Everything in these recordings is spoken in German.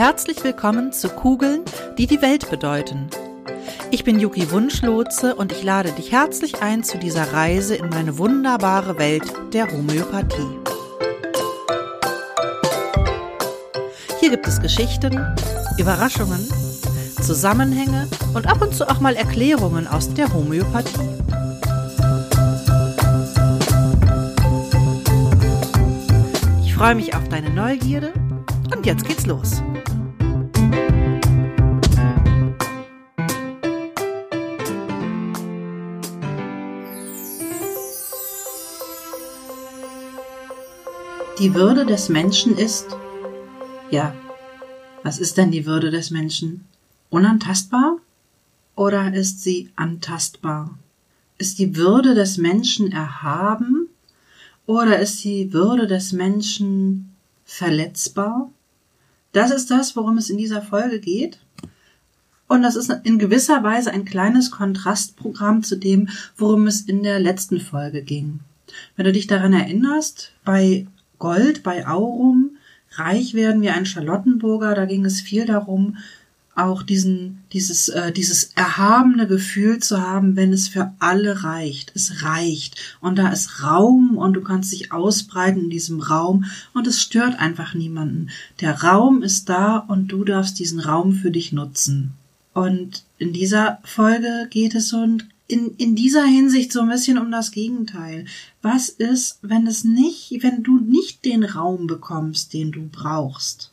Herzlich willkommen zu Kugeln, die die Welt bedeuten. Ich bin Yuki Wunschlotze und ich lade dich herzlich ein zu dieser Reise in meine wunderbare Welt der Homöopathie. Hier gibt es Geschichten, Überraschungen, Zusammenhänge und ab und zu auch mal Erklärungen aus der Homöopathie. Ich freue mich auf deine Neugierde und jetzt geht's los. Die Würde des Menschen ist, ja, was ist denn die Würde des Menschen? Unantastbar oder ist sie antastbar? Ist die Würde des Menschen erhaben oder ist die Würde des Menschen verletzbar? Das ist das, worum es in dieser Folge geht. Und das ist in gewisser Weise ein kleines Kontrastprogramm zu dem, worum es in der letzten Folge ging. Wenn du dich daran erinnerst, bei Gold, bei Aurum, reich werden wie ein Charlottenburger, da ging es viel darum, auch diesen, dieses, äh, dieses erhabene Gefühl zu haben, wenn es für alle reicht. Es reicht. Und da ist Raum und du kannst dich ausbreiten in diesem Raum und es stört einfach niemanden. Der Raum ist da und du darfst diesen Raum für dich nutzen. Und in dieser Folge geht es so in, in dieser Hinsicht so ein bisschen um das Gegenteil. Was ist, wenn es nicht, wenn du nicht den Raum bekommst, den du brauchst?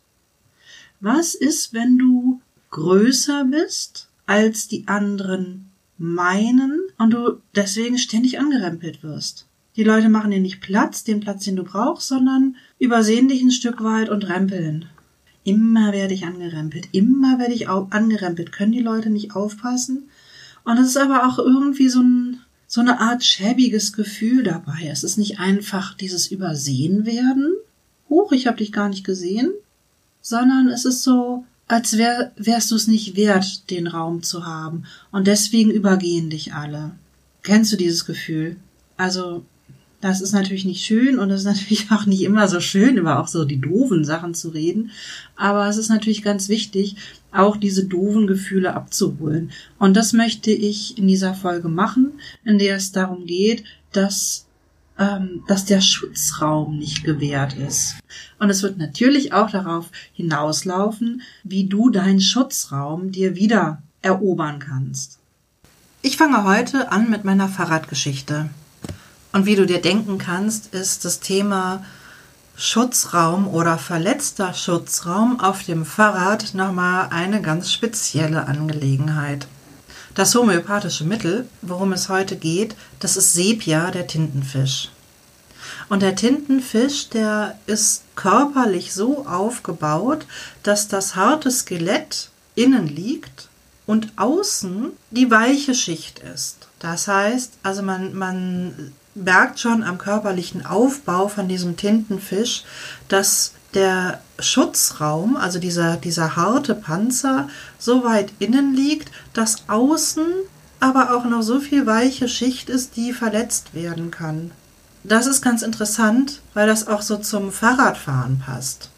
Was ist, wenn du größer bist als die anderen meinen und du deswegen ständig angerempelt wirst. Die Leute machen dir nicht Platz, den Platz, den du brauchst, sondern übersehen dich ein Stück weit und rempeln. Immer werde ich angerempelt, immer werde ich angerempelt. Können die Leute nicht aufpassen? Und es ist aber auch irgendwie so, ein, so eine Art schäbiges Gefühl dabei. Es ist nicht einfach dieses Übersehen werden. Huch, ich habe dich gar nicht gesehen. Sondern es ist so, als wär, wärst du es nicht wert, den Raum zu haben. Und deswegen übergehen dich alle. Kennst du dieses Gefühl? Also, das ist natürlich nicht schön und es ist natürlich auch nicht immer so schön, über auch so die doofen Sachen zu reden. Aber es ist natürlich ganz wichtig, auch diese doofen Gefühle abzuholen. Und das möchte ich in dieser Folge machen, in der es darum geht, dass ähm, dass der Schutzraum nicht gewährt ist. Und es wird natürlich auch darauf hinauslaufen, wie du deinen Schutzraum dir wieder erobern kannst. Ich fange heute an mit meiner Fahrradgeschichte. Und wie du dir denken kannst, ist das Thema Schutzraum oder verletzter Schutzraum auf dem Fahrrad nochmal eine ganz spezielle Angelegenheit. Das homöopathische Mittel, worum es heute geht, das ist Sepia, der Tintenfisch. Und der Tintenfisch, der ist körperlich so aufgebaut, dass das harte Skelett innen liegt und außen die weiche Schicht ist. Das heißt, also man, man merkt schon am körperlichen Aufbau von diesem Tintenfisch, dass der Schutzraum, also dieser, dieser harte Panzer, so weit innen liegt, dass außen aber auch noch so viel weiche Schicht ist, die verletzt werden kann. Das ist ganz interessant, weil das auch so zum Fahrradfahren passt.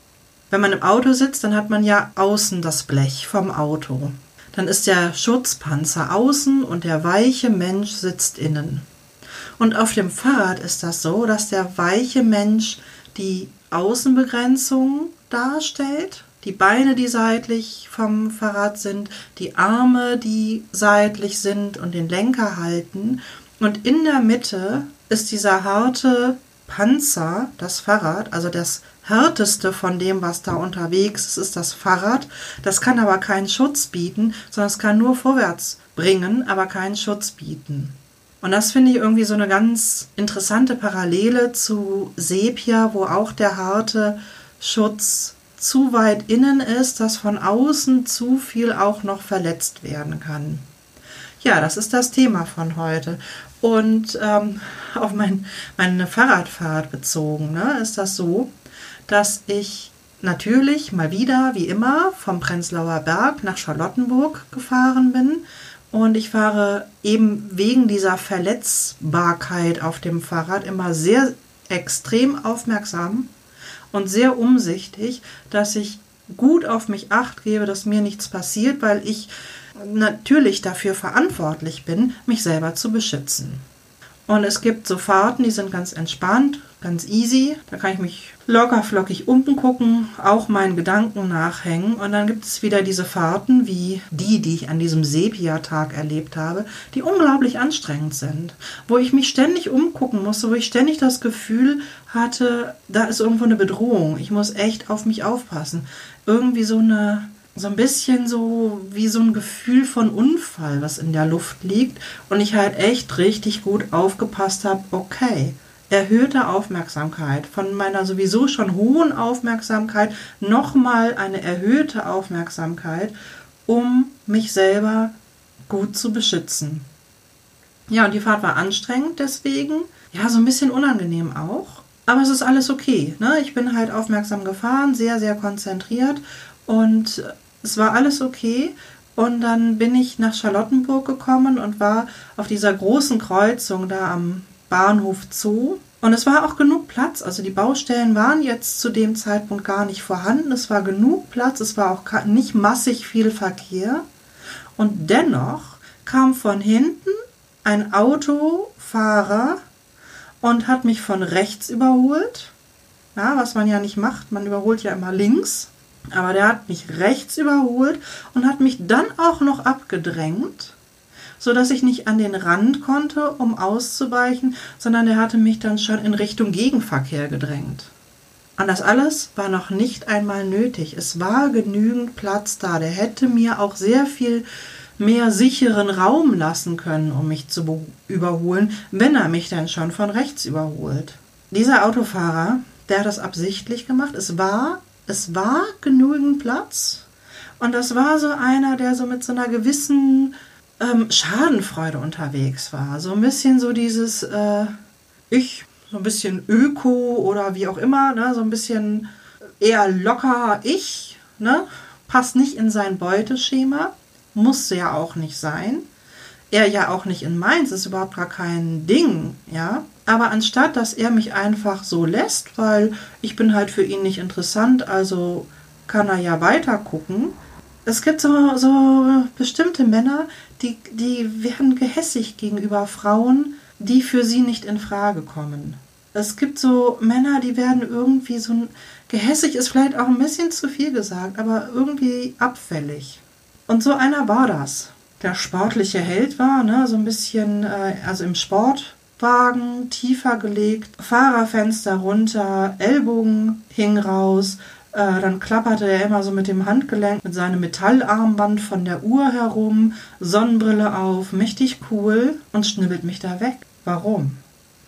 Wenn man im Auto sitzt, dann hat man ja außen das Blech vom Auto. Dann ist der Schutzpanzer außen und der weiche Mensch sitzt innen. Und auf dem Fahrrad ist das so, dass der weiche Mensch die Außenbegrenzung darstellt, die Beine, die seitlich vom Fahrrad sind, die Arme, die seitlich sind und den Lenker halten. Und in der Mitte ist dieser harte Panzer, das Fahrrad, also das härteste von dem, was da unterwegs ist, ist das Fahrrad. Das kann aber keinen Schutz bieten, sondern es kann nur vorwärts bringen, aber keinen Schutz bieten. Und das finde ich irgendwie so eine ganz interessante Parallele zu Sepia, wo auch der harte Schutz zu weit innen ist, dass von außen zu viel auch noch verletzt werden kann. Ja, das ist das Thema von heute. Und ähm, auf mein, meine Fahrradfahrt bezogen ne, ist das so, dass ich natürlich mal wieder, wie immer, vom Prenzlauer Berg nach Charlottenburg gefahren bin und ich fahre eben wegen dieser Verletzbarkeit auf dem Fahrrad immer sehr extrem aufmerksam und sehr umsichtig, dass ich gut auf mich acht gebe, dass mir nichts passiert, weil ich natürlich dafür verantwortlich bin, mich selber zu beschützen. Und es gibt so Fahrten, die sind ganz entspannt, ganz easy. Da kann ich mich locker flockig unten gucken, auch meinen Gedanken nachhängen. Und dann gibt es wieder diese Fahrten wie die, die ich an diesem Sepia-Tag erlebt habe, die unglaublich anstrengend sind. Wo ich mich ständig umgucken musste, wo ich ständig das Gefühl hatte, da ist irgendwo eine Bedrohung. Ich muss echt auf mich aufpassen. Irgendwie so eine so ein bisschen so wie so ein Gefühl von Unfall, was in der Luft liegt und ich halt echt richtig gut aufgepasst habe, okay, erhöhte Aufmerksamkeit, von meiner sowieso schon hohen Aufmerksamkeit nochmal eine erhöhte Aufmerksamkeit, um mich selber gut zu beschützen. Ja, und die Fahrt war anstrengend deswegen, ja, so ein bisschen unangenehm auch. Aber es ist alles okay. Ne? Ich bin halt aufmerksam gefahren, sehr, sehr konzentriert und es war alles okay. Und dann bin ich nach Charlottenburg gekommen und war auf dieser großen Kreuzung da am Bahnhof Zoo. Und es war auch genug Platz. Also die Baustellen waren jetzt zu dem Zeitpunkt gar nicht vorhanden. Es war genug Platz. Es war auch nicht massig viel Verkehr. Und dennoch kam von hinten ein Autofahrer und hat mich von rechts überholt. Ja, was man ja nicht macht. Man überholt ja immer links. Aber der hat mich rechts überholt und hat mich dann auch noch abgedrängt, so dass ich nicht an den Rand konnte, um auszuweichen, sondern er hatte mich dann schon in Richtung Gegenverkehr gedrängt. Und das alles war noch nicht einmal nötig. Es war genügend Platz da. Der hätte mir auch sehr viel mehr sicheren Raum lassen können, um mich zu überholen, wenn er mich dann schon von rechts überholt. Dieser Autofahrer, der hat das absichtlich gemacht. Es war es war genügend Platz und das war so einer, der so mit so einer gewissen ähm, Schadenfreude unterwegs war. So ein bisschen so dieses äh, Ich, so ein bisschen Öko oder wie auch immer, ne? so ein bisschen eher locker Ich, ne? passt nicht in sein Beuteschema, muss ja auch nicht sein. Er ja auch nicht in meins, ist überhaupt gar kein Ding, ja. Aber anstatt, dass er mich einfach so lässt, weil ich bin halt für ihn nicht interessant, also kann er ja weiter gucken. Es gibt so, so bestimmte Männer, die, die werden gehässig gegenüber Frauen, die für sie nicht in Frage kommen. Es gibt so Männer, die werden irgendwie so gehässig ist vielleicht auch ein bisschen zu viel gesagt, aber irgendwie abfällig. Und so einer war das. Der sportliche Held war, ne, so ein bisschen, äh, also im Sport Wagen tiefer gelegt, Fahrerfenster runter, Ellbogen hing raus, dann klapperte er immer so mit dem Handgelenk mit seinem Metallarmband von der Uhr herum, Sonnenbrille auf, mächtig cool und schnibbelt mich da weg. Warum?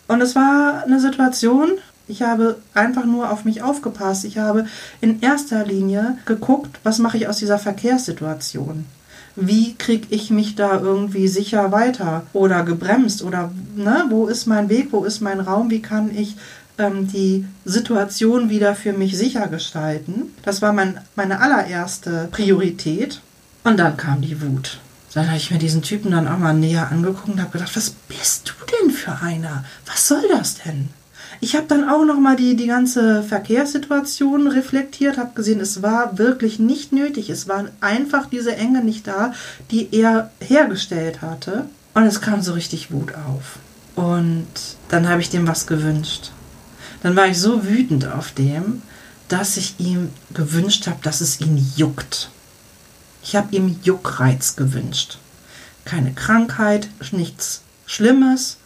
Und es war eine Situation, ich habe einfach nur auf mich aufgepasst. Ich habe in erster Linie geguckt, was mache ich aus dieser Verkehrssituation wie kriege ich mich da irgendwie sicher weiter oder gebremst oder ne, wo ist mein Weg, wo ist mein Raum, wie kann ich ähm, die Situation wieder für mich sicher gestalten. Das war mein, meine allererste Priorität. Und dann kam die Wut. Dann habe ich mir diesen Typen dann auch mal näher angeguckt und habe gedacht, was bist du denn für einer? Was soll das denn? Ich habe dann auch noch mal die, die ganze Verkehrssituation reflektiert, habe gesehen, es war wirklich nicht nötig. Es war einfach diese Enge nicht da, die er hergestellt hatte. Und es kam so richtig Wut auf. Und dann habe ich dem was gewünscht. Dann war ich so wütend auf dem, dass ich ihm gewünscht habe, dass es ihn juckt. Ich habe ihm Juckreiz gewünscht. Keine Krankheit, nichts Schlimmes,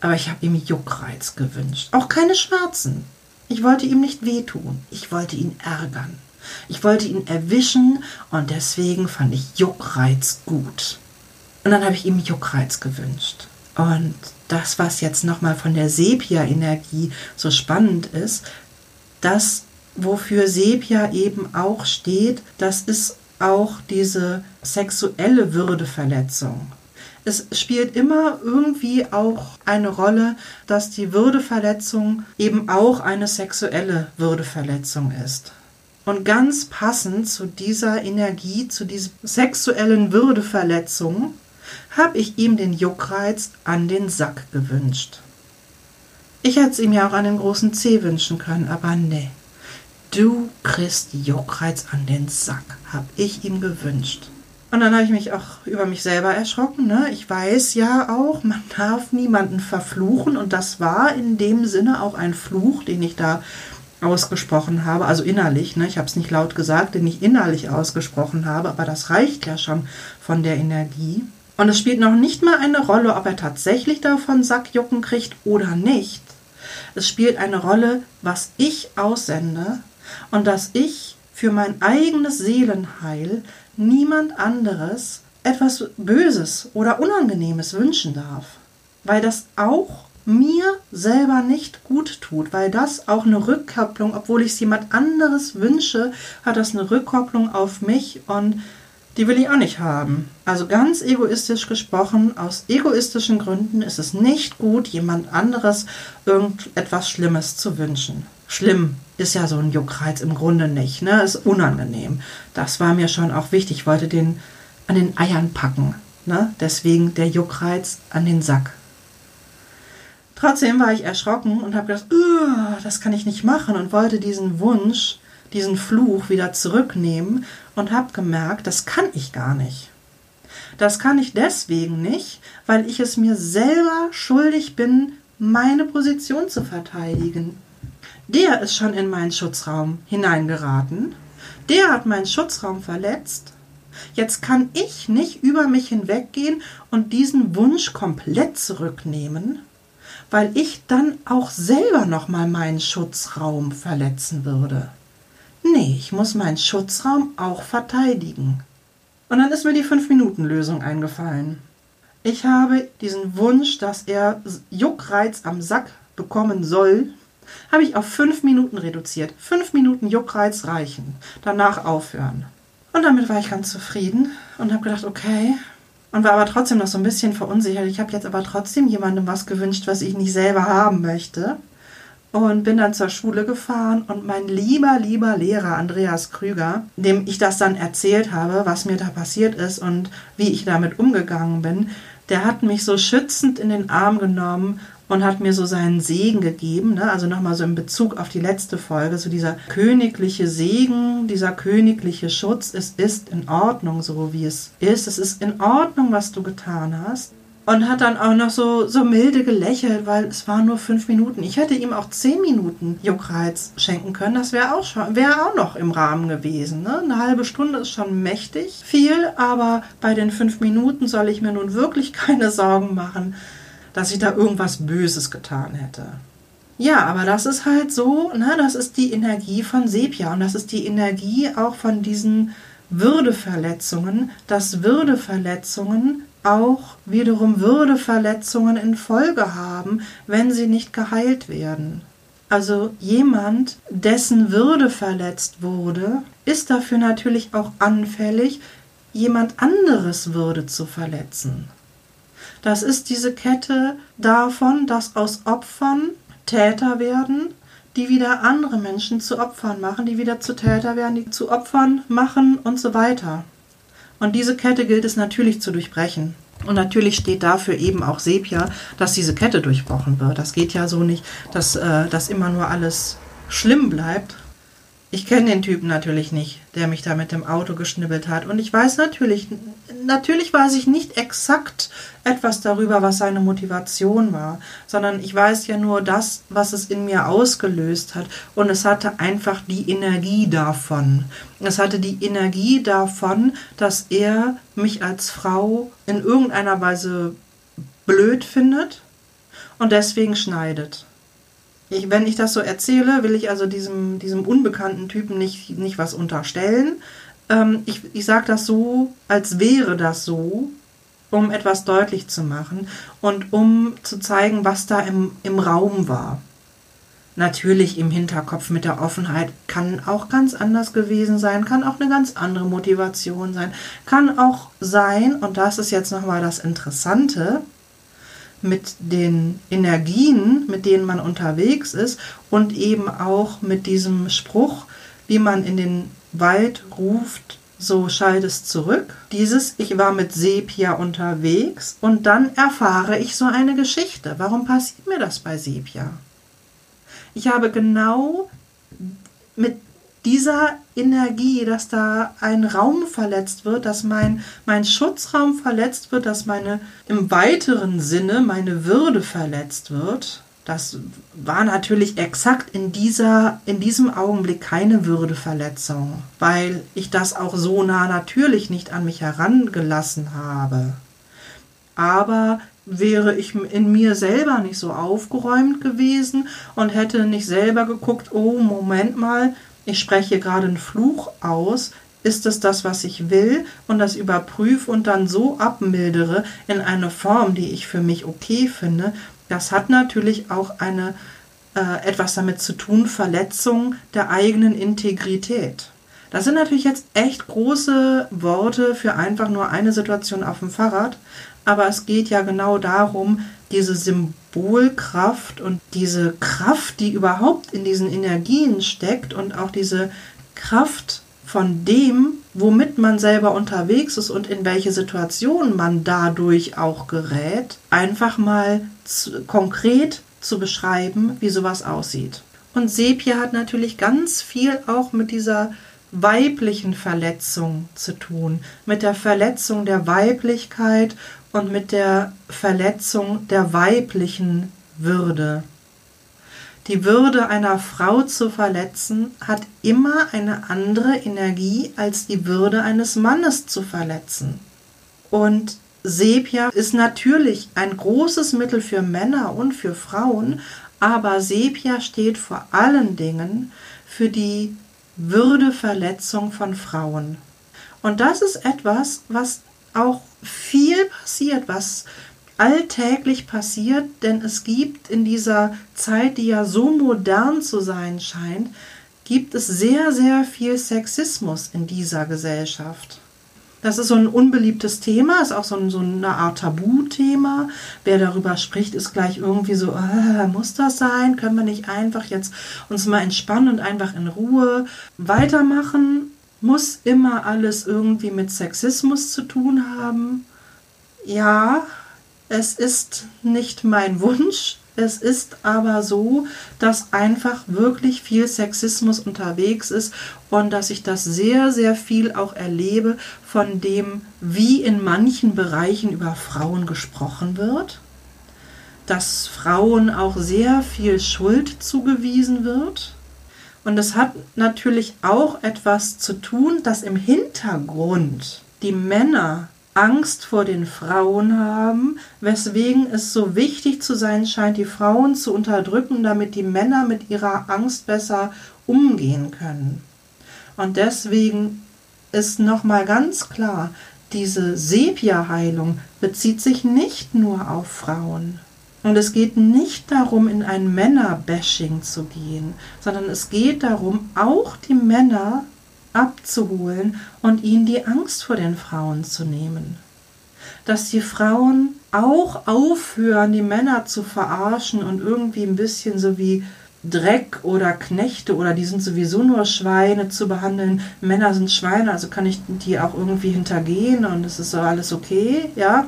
aber ich habe ihm Juckreiz gewünscht. Auch keine Schmerzen. Ich wollte ihm nicht wehtun. Ich wollte ihn ärgern. Ich wollte ihn erwischen und deswegen fand ich Juckreiz gut. Und dann habe ich ihm Juckreiz gewünscht. Und das, was jetzt nochmal von der Sepia-Energie so spannend ist, das, wofür Sepia eben auch steht, das ist auch diese sexuelle Würdeverletzung es spielt immer irgendwie auch eine Rolle, dass die Würdeverletzung eben auch eine sexuelle Würdeverletzung ist. Und ganz passend zu dieser Energie, zu dieser sexuellen Würdeverletzung, habe ich ihm den Juckreiz an den Sack gewünscht. Ich hätte es ihm ja auch an den großen Zeh wünschen können, aber nee. du kriegst Juckreiz an den Sack, habe ich ihm gewünscht. Und dann habe ich mich auch über mich selber erschrocken. Ne? Ich weiß ja auch, man darf niemanden verfluchen. Und das war in dem Sinne auch ein Fluch, den ich da ausgesprochen habe. Also innerlich. Ne? Ich habe es nicht laut gesagt, den ich innerlich ausgesprochen habe. Aber das reicht ja schon von der Energie. Und es spielt noch nicht mal eine Rolle, ob er tatsächlich davon Sackjucken kriegt oder nicht. Es spielt eine Rolle, was ich aussende und dass ich für mein eigenes Seelenheil niemand anderes etwas Böses oder Unangenehmes wünschen darf. Weil das auch mir selber nicht gut tut, weil das auch eine Rückkopplung, obwohl ich es jemand anderes wünsche, hat das eine Rückkopplung auf mich und die will ich auch nicht haben. Also ganz egoistisch gesprochen, aus egoistischen Gründen ist es nicht gut, jemand anderes irgendetwas Schlimmes zu wünschen. Schlimm ist ja so ein Juckreiz im Grunde nicht, ne? Ist unangenehm. Das war mir schon auch wichtig. Ich wollte den an den Eiern packen, ne? Deswegen der Juckreiz an den Sack. Trotzdem war ich erschrocken und habe gedacht, das kann ich nicht machen und wollte diesen Wunsch, diesen Fluch wieder zurücknehmen und habe gemerkt, das kann ich gar nicht. Das kann ich deswegen nicht, weil ich es mir selber schuldig bin, meine Position zu verteidigen. Der ist schon in meinen Schutzraum hineingeraten. Der hat meinen Schutzraum verletzt. Jetzt kann ich nicht über mich hinweggehen und diesen Wunsch komplett zurücknehmen, weil ich dann auch selber noch mal meinen Schutzraum verletzen würde. Nee, ich muss meinen Schutzraum auch verteidigen. Und dann ist mir die Fünf-Minuten-Lösung eingefallen. Ich habe diesen Wunsch, dass er Juckreiz am Sack bekommen soll, habe ich auf fünf Minuten reduziert. Fünf Minuten Juckreiz reichen. Danach aufhören. Und damit war ich ganz zufrieden und habe gedacht, okay. Und war aber trotzdem noch so ein bisschen verunsichert. Ich habe jetzt aber trotzdem jemandem was gewünscht, was ich nicht selber haben möchte. Und bin dann zur Schule gefahren und mein lieber, lieber Lehrer Andreas Krüger, dem ich das dann erzählt habe, was mir da passiert ist und wie ich damit umgegangen bin, der hat mich so schützend in den Arm genommen und hat mir so seinen Segen gegeben, ne? also nochmal so in Bezug auf die letzte Folge, so dieser königliche Segen, dieser königliche Schutz, es ist in Ordnung, so wie es ist, es ist in Ordnung, was du getan hast. Und hat dann auch noch so, so milde gelächelt, weil es waren nur fünf Minuten. Ich hätte ihm auch zehn Minuten Juckreiz schenken können. Das wäre auch schon, wäre auch noch im Rahmen gewesen. Ne? Eine halbe Stunde ist schon mächtig viel, aber bei den fünf Minuten soll ich mir nun wirklich keine Sorgen machen, dass ich da irgendwas Böses getan hätte. Ja, aber das ist halt so, ne, das ist die Energie von Sepia und das ist die Energie auch von diesen Würdeverletzungen, dass Würdeverletzungen auch wiederum Würdeverletzungen in Folge haben, wenn sie nicht geheilt werden. Also jemand, dessen Würde verletzt wurde, ist dafür natürlich auch anfällig, jemand anderes Würde zu verletzen. Das ist diese Kette davon, dass aus Opfern Täter werden, die wieder andere Menschen zu Opfern machen, die wieder zu Täter werden, die zu Opfern machen und so weiter. Und diese Kette gilt es natürlich zu durchbrechen. Und natürlich steht dafür eben auch Sepia, dass diese Kette durchbrochen wird. Das geht ja so nicht, dass, äh, dass immer nur alles schlimm bleibt, ich kenne den Typen natürlich nicht, der mich da mit dem Auto geschnibbelt hat. Und ich weiß natürlich, natürlich weiß ich nicht exakt etwas darüber, was seine Motivation war, sondern ich weiß ja nur das, was es in mir ausgelöst hat. Und es hatte einfach die Energie davon. Es hatte die Energie davon, dass er mich als Frau in irgendeiner Weise blöd findet und deswegen schneidet. Ich, wenn ich das so erzähle, will ich also diesem, diesem unbekannten Typen nicht, nicht was unterstellen. Ähm, ich ich sage das so, als wäre das so, um etwas deutlich zu machen und um zu zeigen, was da im, im Raum war. Natürlich im Hinterkopf mit der Offenheit kann auch ganz anders gewesen sein, kann auch eine ganz andere Motivation sein, kann auch sein, und das ist jetzt nochmal das Interessante, mit den Energien, mit denen man unterwegs ist und eben auch mit diesem Spruch, wie man in den Wald ruft, so schallt es zurück. Dieses Ich war mit Sepia unterwegs und dann erfahre ich so eine Geschichte. Warum passiert mir das bei Sepia? Ich habe genau mit dieser Energie, dass da ein Raum verletzt wird, dass mein, mein Schutzraum verletzt wird, dass meine im weiteren Sinne meine Würde verletzt wird, das war natürlich exakt in dieser, in diesem Augenblick keine Würdeverletzung, weil ich das auch so nah natürlich nicht an mich herangelassen habe. Aber wäre ich in mir selber nicht so aufgeräumt gewesen und hätte nicht selber geguckt, oh, Moment mal, ich spreche gerade einen Fluch aus, ist es das, was ich will? Und das überprüfe und dann so abmildere in eine Form, die ich für mich okay finde, das hat natürlich auch eine äh, etwas damit zu tun, Verletzung der eigenen Integrität. Das sind natürlich jetzt echt große Worte für einfach nur eine Situation auf dem Fahrrad, aber es geht ja genau darum, diese Symbolkraft und diese Kraft, die überhaupt in diesen Energien steckt und auch diese Kraft von dem, womit man selber unterwegs ist und in welche Situation man dadurch auch gerät, einfach mal zu, konkret zu beschreiben, wie sowas aussieht. Und Sepia hat natürlich ganz viel auch mit dieser weiblichen Verletzung zu tun, mit der Verletzung der Weiblichkeit und mit der Verletzung der weiblichen Würde. Die Würde einer Frau zu verletzen hat immer eine andere Energie als die Würde eines Mannes zu verletzen. Und Sepia ist natürlich ein großes Mittel für Männer und für Frauen, aber Sepia steht vor allen Dingen für die Würdeverletzung von Frauen. Und das ist etwas, was auch viel passiert, was alltäglich passiert, denn es gibt in dieser Zeit, die ja so modern zu sein scheint, gibt es sehr, sehr viel Sexismus in dieser Gesellschaft. Das ist so ein unbeliebtes Thema, ist auch so, ein, so eine Art Tabuthema. Wer darüber spricht, ist gleich irgendwie so, äh, muss das sein? Können wir nicht einfach jetzt uns mal entspannen und einfach in Ruhe weitermachen? Muss immer alles irgendwie mit Sexismus zu tun haben? Ja, es ist nicht mein Wunsch, es ist aber so, dass einfach wirklich viel Sexismus unterwegs ist und dass ich das sehr, sehr viel auch erlebe von dem, wie in manchen Bereichen über Frauen gesprochen wird, dass Frauen auch sehr viel Schuld zugewiesen wird. Und es hat natürlich auch etwas zu tun, dass im Hintergrund die Männer Angst vor den Frauen haben, weswegen es so wichtig zu sein scheint, die Frauen zu unterdrücken, damit die Männer mit ihrer Angst besser umgehen können. Und deswegen ist nochmal ganz klar, diese Sepia-Heilung bezieht sich nicht nur auf Frauen. Und es geht nicht darum, in ein Männerbashing zu gehen, sondern es geht darum, auch die Männer abzuholen und ihnen die Angst vor den Frauen zu nehmen. Dass die Frauen auch aufhören, die Männer zu verarschen und irgendwie ein bisschen so wie Dreck oder Knechte oder die sind sowieso nur Schweine zu behandeln. Männer sind Schweine, also kann ich die auch irgendwie hintergehen und es ist so alles okay, ja?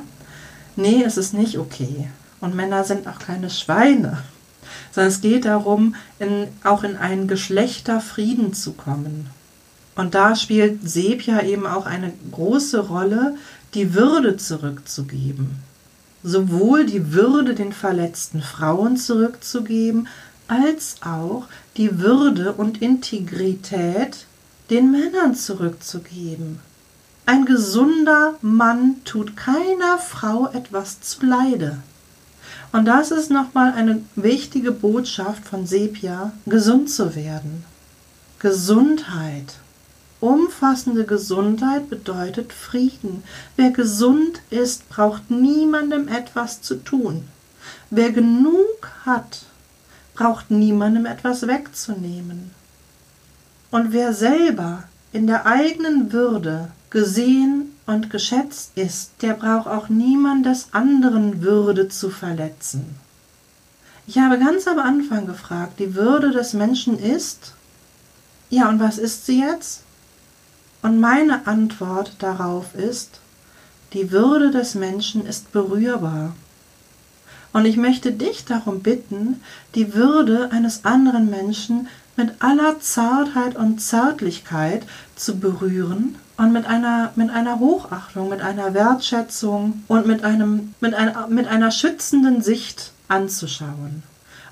Nee, es ist nicht okay. Und Männer sind auch keine Schweine. Sondern es geht darum, in, auch in einen Geschlechterfrieden zu kommen. Und da spielt Sepia eben auch eine große Rolle, die Würde zurückzugeben. Sowohl die Würde den verletzten Frauen zurückzugeben, als auch die Würde und Integrität den Männern zurückzugeben. Ein gesunder Mann tut keiner Frau etwas zuleide. Und das ist nochmal eine wichtige Botschaft von Sepia, gesund zu werden. Gesundheit Umfassende Gesundheit bedeutet Frieden. Wer gesund ist, braucht niemandem etwas zu tun. Wer genug hat, braucht niemandem etwas wegzunehmen. Und wer selber in der eigenen Würde gesehen und geschätzt ist, der braucht auch niemandes anderen Würde zu verletzen. Ich habe ganz am Anfang gefragt, die Würde des Menschen ist, ja, und was ist sie jetzt? Und meine Antwort darauf ist, die Würde des Menschen ist berührbar. Und ich möchte dich darum bitten, die Würde eines anderen Menschen mit aller Zartheit und Zärtlichkeit zu berühren und mit einer, mit einer Hochachtung, mit einer Wertschätzung und mit, einem, mit, einer, mit einer schützenden Sicht anzuschauen.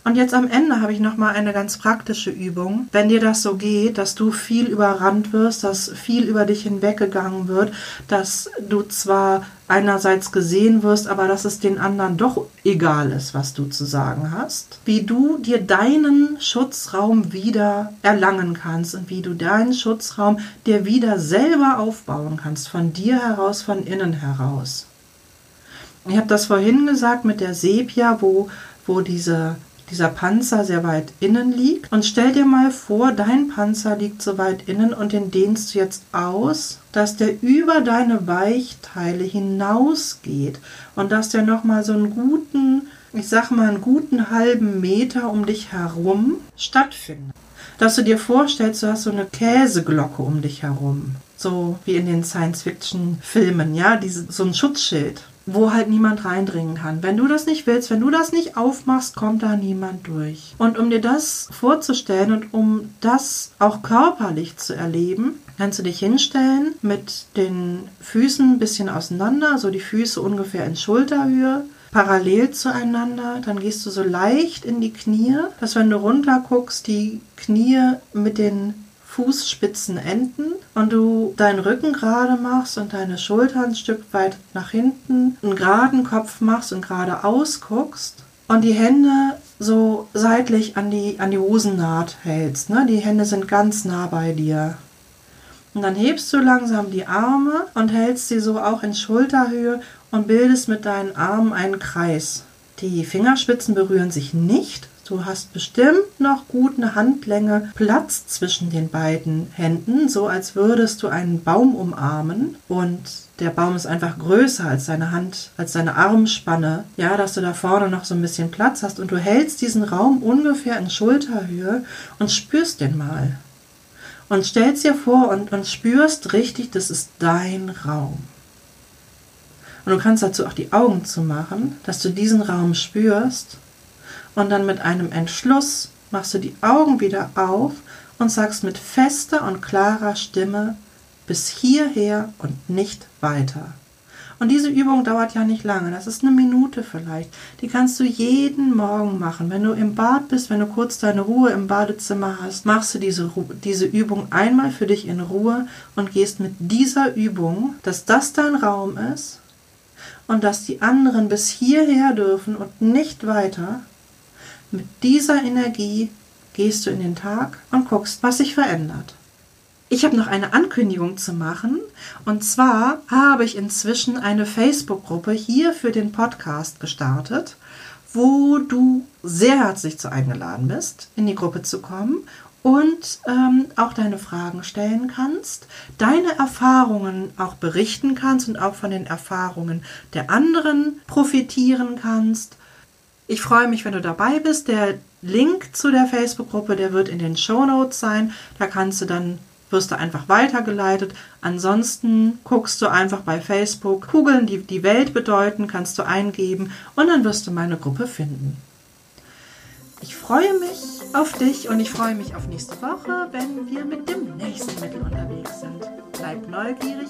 Und jetzt am Ende habe ich noch mal eine ganz praktische Übung. Wenn dir das so geht, dass du viel überrannt wirst, dass viel über dich hinweggegangen wird, dass du zwar einerseits gesehen wirst, aber dass es den anderen doch egal ist, was du zu sagen hast, wie du dir deinen Schutzraum wieder erlangen kannst und wie du deinen Schutzraum dir wieder selber aufbauen kannst, von dir heraus, von innen heraus. Ich habe das vorhin gesagt mit der Sepia, wo, wo diese dieser Panzer sehr weit innen liegt. Und stell dir mal vor, dein Panzer liegt so weit innen und den dehnst du jetzt aus, dass der über deine Weichteile hinausgeht und dass der nochmal so einen guten, ich sag mal einen guten halben Meter um dich herum stattfindet. Dass du dir vorstellst, du hast so eine Käseglocke um dich herum. So wie in den Science-Fiction-Filmen, ja, diese, so ein Schutzschild wo halt niemand reindringen kann. Wenn du das nicht willst, wenn du das nicht aufmachst, kommt da niemand durch. Und um dir das vorzustellen und um das auch körperlich zu erleben, kannst du dich hinstellen mit den Füßen ein bisschen auseinander, so die Füße ungefähr in Schulterhöhe, parallel zueinander. Dann gehst du so leicht in die Knie, dass wenn du runter guckst, die Knie mit den Fußspitzen enden und du deinen Rücken gerade machst und deine Schultern ein Stück weit nach hinten, einen geraden Kopf machst und geradeaus guckst und die Hände so seitlich an die, an die Hosennaht hältst. Ne? Die Hände sind ganz nah bei dir. Und dann hebst du langsam die Arme und hältst sie so auch in Schulterhöhe und bildest mit deinen Armen einen Kreis. Die Fingerspitzen berühren sich nicht, Du hast bestimmt noch gut eine Handlänge Platz zwischen den beiden Händen, so als würdest du einen Baum umarmen und der Baum ist einfach größer als deine Hand, als deine Armspanne. Ja, dass du da vorne noch so ein bisschen Platz hast und du hältst diesen Raum ungefähr in Schulterhöhe und spürst den mal. Und stellst dir vor und, und spürst richtig, das ist dein Raum. Und du kannst dazu auch die Augen zu machen, dass du diesen Raum spürst und dann mit einem Entschluss machst du die Augen wieder auf und sagst mit fester und klarer Stimme bis hierher und nicht weiter. Und diese Übung dauert ja nicht lange, das ist eine Minute vielleicht. Die kannst du jeden Morgen machen. Wenn du im Bad bist, wenn du kurz deine Ruhe im Badezimmer hast, machst du diese, diese Übung einmal für dich in Ruhe und gehst mit dieser Übung, dass das dein Raum ist und dass die anderen bis hierher dürfen und nicht weiter, mit dieser Energie gehst du in den Tag und guckst, was sich verändert. Ich habe noch eine Ankündigung zu machen. Und zwar habe ich inzwischen eine Facebook-Gruppe hier für den Podcast gestartet, wo du sehr herzlich zu eingeladen bist, in die Gruppe zu kommen und ähm, auch deine Fragen stellen kannst, deine Erfahrungen auch berichten kannst und auch von den Erfahrungen der anderen profitieren kannst ich freue mich, wenn du dabei bist. Der Link zu der Facebook-Gruppe, der wird in den Show Notes sein. Da kannst du dann wirst du einfach weitergeleitet. Ansonsten guckst du einfach bei Facebook, Kugeln, die die Welt bedeuten, kannst du eingeben und dann wirst du meine Gruppe finden. Ich freue mich auf dich und ich freue mich auf nächste Woche, wenn wir mit dem nächsten Mittel unterwegs sind. Bleib neugierig,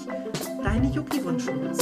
deine Yuki Wunschlos.